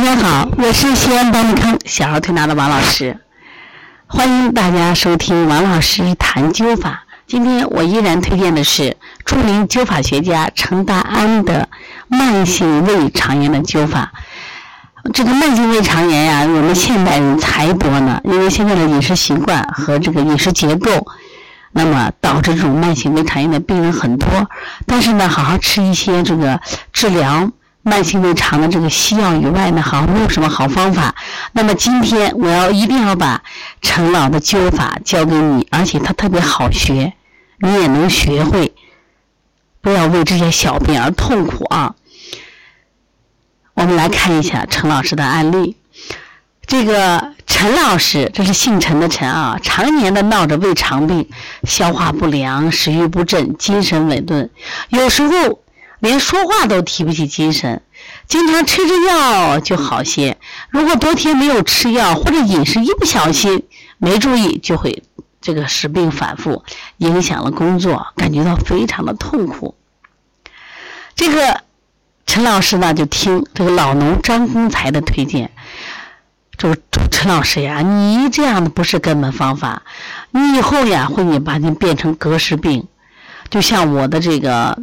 大家好，我是西安邦尼康小儿推拿的王老师，欢迎大家收听王老师谈灸法。今天我依然推荐的是著名灸法学家程达安的慢性胃肠炎的灸法。这个慢性胃肠炎呀，我们现代人才多呢，因为现在的饮食习惯和这个饮食结构，那么导致这种慢性胃肠炎的病人很多。但是呢，好好吃一些这个治疗。慢性胃肠的这个西药以外呢，好像没有什么好方法。那么今天我要一定要把陈老的灸法教给你，而且它特别好学，你也能学会，不要为这些小病而痛苦啊。我们来看一下陈老师的案例。这个陈老师，这是姓陈的陈啊，常年的闹着胃肠病，消化不良，食欲不振，精神萎顿，有时候。连说话都提不起精神，经常吃着药就好些。如果多天没有吃药，或者饮食一不小心没注意，就会这个使病反复，影响了工作，感觉到非常的痛苦。这个陈老师呢，就听这个老农张公才的推荐，说陈老师呀，你这样的不是根本方法，你以后呀会你把你变成隔世病，就像我的这个。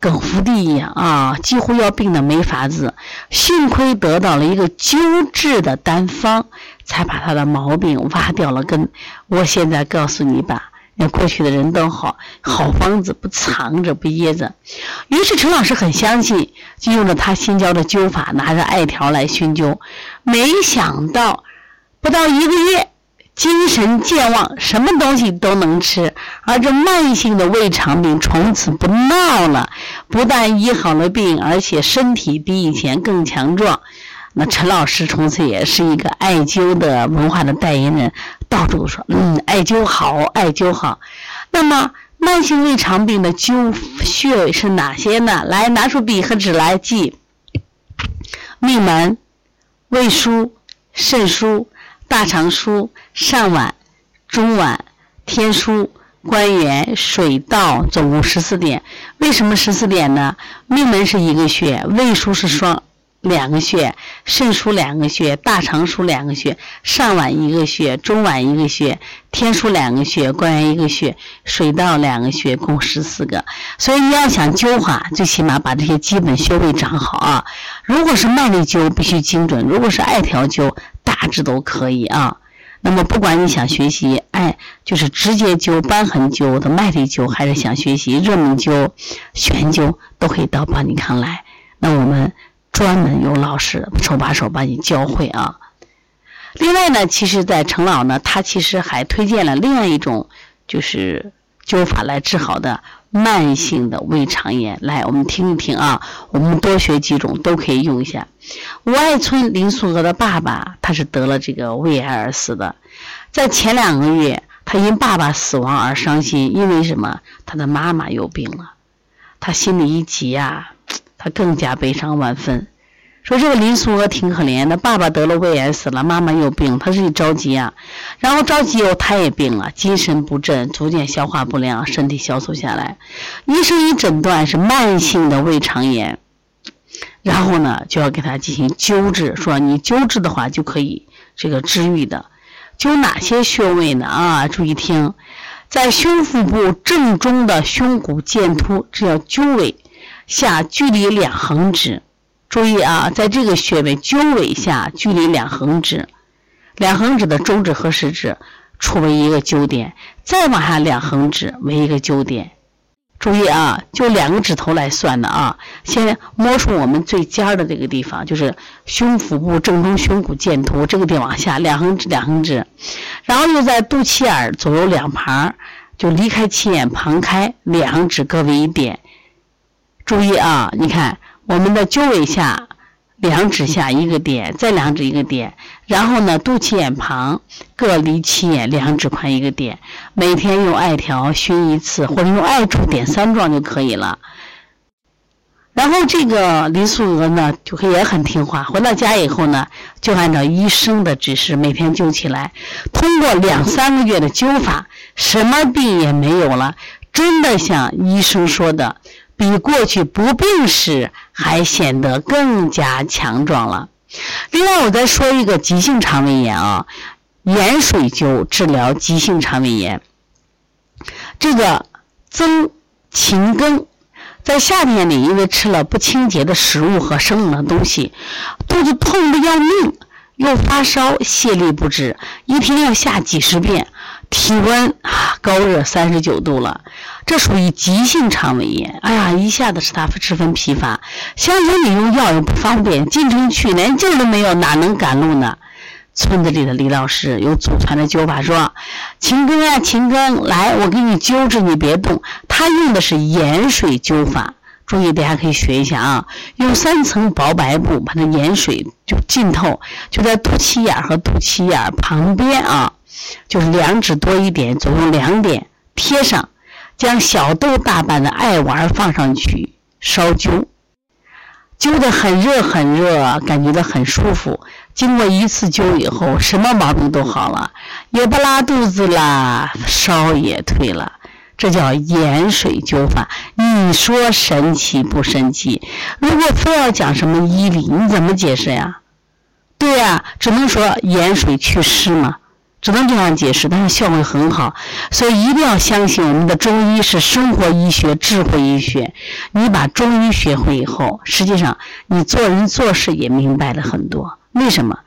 梗福地一样啊，几乎要病的没法子。幸亏得到了一个灸治的单方，才把他的毛病挖掉了根。我现在告诉你吧，那过去的人都好，好方子不藏着不掖着。于是陈老师很相信，就用了他新教的灸法，拿着艾条来熏灸。没想到不到一个月。精神健忘，什么东西都能吃，而这慢性的胃肠病从此不闹了。不但医好了病，而且身体比以前更强壮。那陈老师从此也是一个艾灸的文化的代言人，到处都说：“嗯，艾灸好，艾灸好。”那么慢性胃肠病的灸穴位是哪些呢？来，拿出笔和纸来记：命门、胃腧、肾腧。大肠腧、上脘、中脘、天枢、关元、水道，总共十四点。为什么十四点呢？命门是一个穴，胃腧是双两个穴，肾腧两个穴，大肠腧两个穴，上脘一个穴，中脘一个穴，天枢两个穴，关元一个穴，水道两个穴，共十四个。所以你要想灸法，最起码把这些基本穴位长好啊。如果是麦粒灸，必须精准；如果是艾条灸，大致都可以啊。那么，不管你想学习艾，就是直接灸、瘢痕灸的麦粒灸，还是想学习热敏灸、悬灸，都可以到邦尼康来。那我们专门有老师手把手把你教会啊。另外呢，其实，在程老呢，他其实还推荐了另外一种，就是灸法来治好的。慢性的胃肠炎，来，我们听一听啊，我们多学几种都可以用一下。吴爱春林素娥的爸爸，他是得了这个胃癌而死的，在前两个月，他因爸爸死亡而伤心，因为什么？他的妈妈有病了，他心里一急呀，他更加悲伤万分。说这个林素娥挺可怜的，爸爸得了胃癌死了，妈妈又病，他是一着急啊。然后着急以后，他也病了，精神不振，逐渐消化不良，身体消瘦下来。医生一诊断是慢性的胃肠炎，然后呢就要给他进行灸治，说你灸治的话就可以这个治愈的。灸哪些穴位呢？啊，注意听，在胸腹部正中的胸骨剑突，这叫灸位下，距离两横指。注意啊，在这个穴位灸尾下，距离两横指，两横指的中指和食指处为一个灸点，再往下两横指为一个灸点。注意啊，就两个指头来算的啊。先摸出我们最尖儿的这个地方，就是胸腹部正中胸骨剑突这个地方下两横指，两横指，然后又在肚脐眼左右两旁，就离开脐眼旁开两指各为一点。注意啊，你看。我们的灸尾下两指下一个点，再两指一个点，然后呢，肚脐眼旁各离脐眼两指宽一个点。每天用艾条熏一次，或者用艾柱点三壮就可以了。然后这个林素娥呢，就可以也很听话，回到家以后呢，就按照医生的指示每天灸起来。通过两三个月的灸法，什么病也没有了，真的像医生说的。比过去不病时还显得更加强壮了。另外，我再说一个急性肠胃炎啊，盐水灸治疗急性肠胃炎。这个增秦庚在夏天里，因为吃了不清洁的食物和生冷的东西，肚子痛的要命，又发烧，泻力不止，一天要下几十遍，体温啊高热三十九度了，这属于急性肠胃炎。哎呀，一下子使他十分疲乏，想让你用药也不方便，进城去连劲儿都没有，哪能赶路呢？村子里的李老师有祖传的灸法，说：“秦庚啊，秦庚，来，我给你灸治，你别动。”他用的是盐水灸法，注意，大家可以学一下啊。用三层薄白布把那盐水就浸透，就在肚脐眼和肚脐眼旁边啊，就是两指多一点，总共两点贴上，将小豆大半的艾丸放上去烧灸。灸得很热很热，感觉到很舒服。经过一次灸以后，什么毛病都好了，也不拉肚子啦，烧也退了。这叫盐水灸法，你说神奇不神奇？如果非要讲什么医理，你怎么解释呀？对呀，只能说盐水祛湿嘛。只能这样解释，但是效果很好，所以一定要相信我们的中医是生活医学、智慧医学。你把中医学会以后，实际上你做人做事也明白了很多。为什么？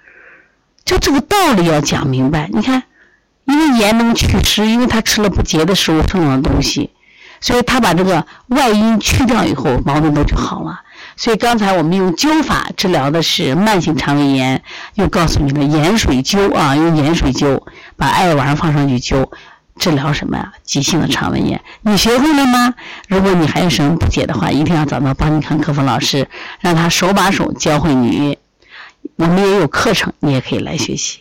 就这个道理要讲明白。你看，因为盐能祛湿，因为他吃了不洁的食物、生冷的东西，所以他把这个外因去掉以后，毛病都就好了。所以刚才我们用灸法治疗的是慢性肠胃炎，又告诉你了盐水灸啊，用盐水灸，把艾丸放上去灸，治疗什么呀？急性的肠胃炎，你学会了吗？如果你还有什么不解的话，一定要找到邦尼康客服老师，让他手把手教会你。我们也有课程，你也可以来学习。